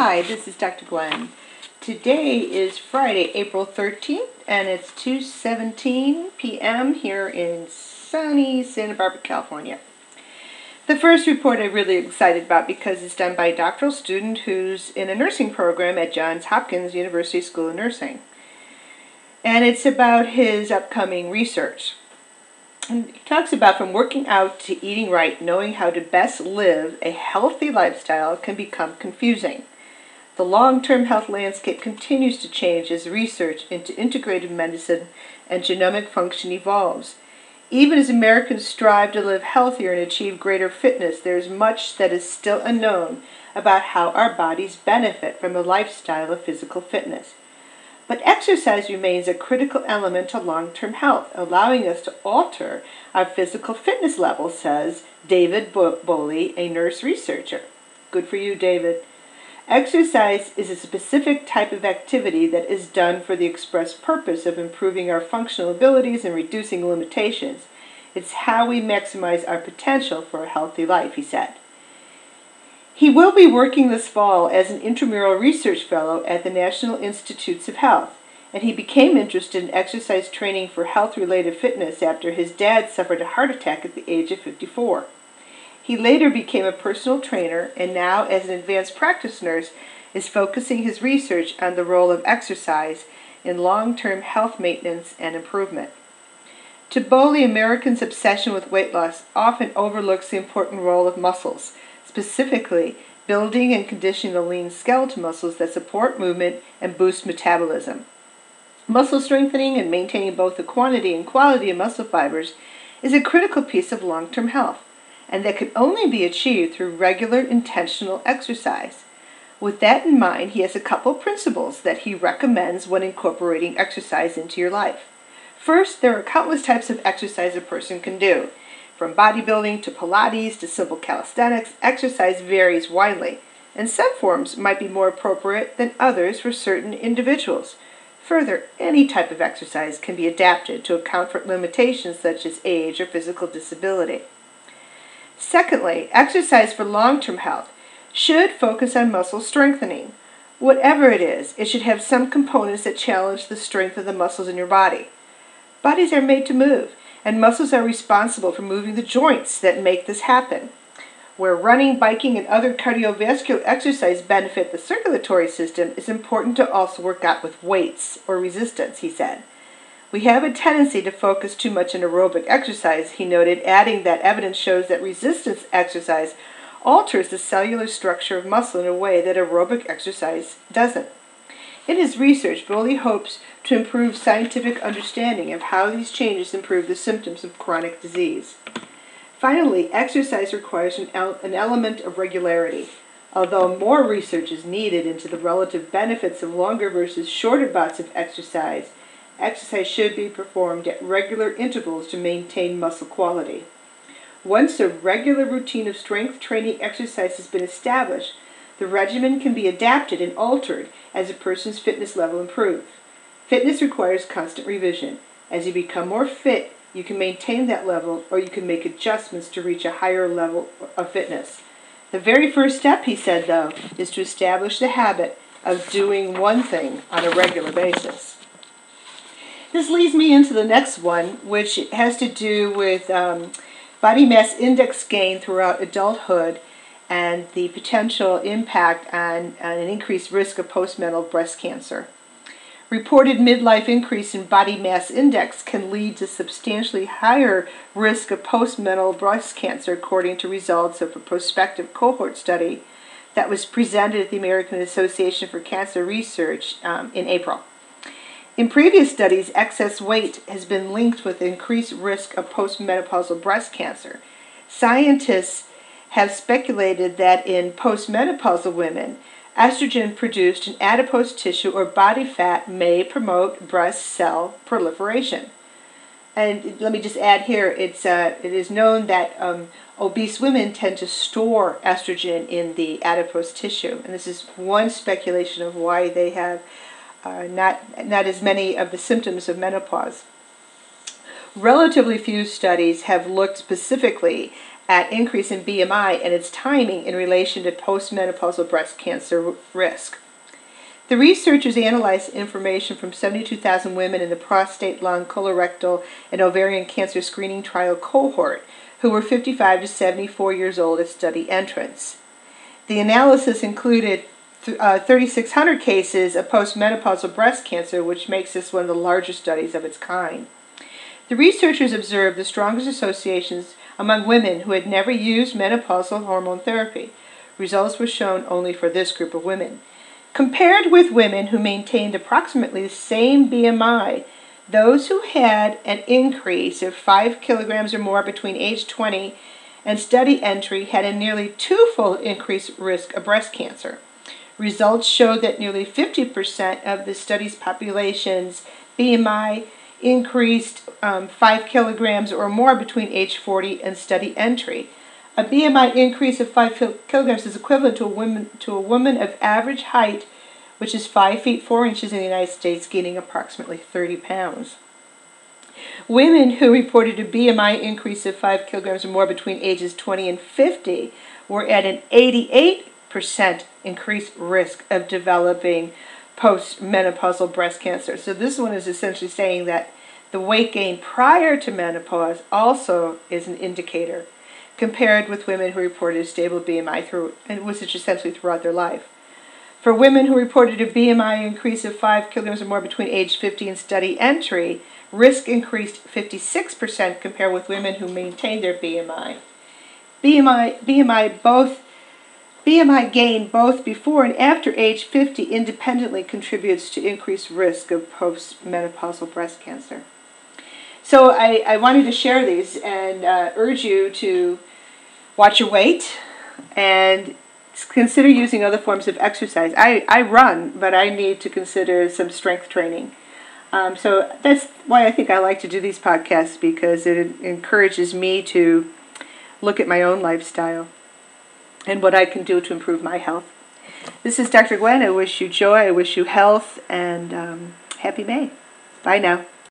Hi, this is Dr. Gwen. Today is Friday, April 13th, and it's 2:17 p.m. here in sunny Santa Barbara, California. The first report I'm really excited about because it's done by a doctoral student who's in a nursing program at Johns Hopkins University School of Nursing. And it's about his upcoming research. And he talks about from working out to eating right, knowing how to best live a healthy lifestyle can become confusing. The long term health landscape continues to change as research into integrative medicine and genomic function evolves. Even as Americans strive to live healthier and achieve greater fitness, there is much that is still unknown about how our bodies benefit from a lifestyle of physical fitness. But exercise remains a critical element to long term health, allowing us to alter our physical fitness level, says David Boley, a nurse researcher. Good for you, David. Exercise is a specific type of activity that is done for the express purpose of improving our functional abilities and reducing limitations. It's how we maximize our potential for a healthy life, he said. He will be working this fall as an intramural research fellow at the National Institutes of Health, and he became interested in exercise training for health related fitness after his dad suffered a heart attack at the age of 54. He later became a personal trainer and now, as an advanced practice nurse, is focusing his research on the role of exercise in long term health maintenance and improvement. To Boley, Americans' obsession with weight loss often overlooks the important role of muscles, specifically building and conditioning the lean skeletal muscles that support movement and boost metabolism. Muscle strengthening and maintaining both the quantity and quality of muscle fibers is a critical piece of long term health and that can only be achieved through regular intentional exercise. With that in mind, he has a couple principles that he recommends when incorporating exercise into your life. First, there are countless types of exercise a person can do. From bodybuilding to Pilates to simple calisthenics, exercise varies widely, and some forms might be more appropriate than others for certain individuals. Further, any type of exercise can be adapted to account for limitations such as age or physical disability. Secondly, exercise for long term health should focus on muscle strengthening. Whatever it is, it should have some components that challenge the strength of the muscles in your body. Bodies are made to move, and muscles are responsible for moving the joints that make this happen. Where running, biking, and other cardiovascular exercise benefit the circulatory system, it's important to also work out with weights or resistance, he said. We have a tendency to focus too much on aerobic exercise, he noted, adding that evidence shows that resistance exercise alters the cellular structure of muscle in a way that aerobic exercise doesn't. In his research, Boley hopes to improve scientific understanding of how these changes improve the symptoms of chronic disease. Finally, exercise requires an, el- an element of regularity. Although more research is needed into the relative benefits of longer versus shorter bouts of exercise, exercise should be performed at regular intervals to maintain muscle quality. Once a regular routine of strength training exercise has been established, the regimen can be adapted and altered as a person's fitness level improves. Fitness requires constant revision. As you become more fit, you can maintain that level or you can make adjustments to reach a higher level of fitness. The very first step, he said, though, is to establish the habit of doing one thing on a regular basis. This leads me into the next one, which has to do with um, body mass index gain throughout adulthood and the potential impact on, on an increased risk of postnatal breast cancer. Reported midlife increase in body mass index can lead to substantially higher risk of postnatal breast cancer, according to results of a prospective cohort study that was presented at the American Association for Cancer Research um, in April. In previous studies, excess weight has been linked with increased risk of postmenopausal breast cancer. Scientists have speculated that in postmenopausal women, estrogen produced in adipose tissue or body fat may promote breast cell proliferation. And let me just add here, it's, uh, it is known that um, obese women tend to store estrogen in the adipose tissue. And this is one speculation of why they have uh, not, not as many of the symptoms of menopause. Relatively few studies have looked specifically at increase in BMI and its timing in relation to postmenopausal breast cancer risk. The researchers analyzed information from 72,000 women in the prostate, lung, colorectal, and ovarian cancer screening trial cohort who were 55 to 74 years old at study entrance. The analysis included uh, 3,600 cases of postmenopausal breast cancer, which makes this one of the largest studies of its kind. The researchers observed the strongest associations among women who had never used menopausal hormone therapy. Results were shown only for this group of women. Compared with women who maintained approximately the same BMI, those who had an increase of 5 kilograms or more between age 20 and study entry had a nearly twofold increased risk of breast cancer. Results showed that nearly 50% of the study's population's BMI increased um, 5 kilograms or more between age 40 and study entry. A BMI increase of 5 kilograms is equivalent to a woman, to a woman of average height, which is 5 feet 4 inches in the United States, gaining approximately 30 pounds. Women who reported a BMI increase of 5 kilograms or more between ages 20 and 50 were at an 88% increased risk of developing postmenopausal breast cancer. So this one is essentially saying that the weight gain prior to menopause also is an indicator compared with women who reported a stable BMI through, and was essentially throughout their life. For women who reported a BMI increase of 5 kilograms or more between age 50 and study entry, risk increased 56% compared with women who maintained their BMI. BMI, BMI both BMI gain both before and after age 50 independently contributes to increased risk of postmenopausal breast cancer. So I, I wanted to share these and uh, urge you to watch your weight and consider using other forms of exercise. I, I run, but I need to consider some strength training. Um, so that's why I think I like to do these podcasts because it encourages me to look at my own lifestyle and what I can do to improve my health. This is Dr. Gwen. I wish you joy, I wish you health, and um, happy May. Bye now.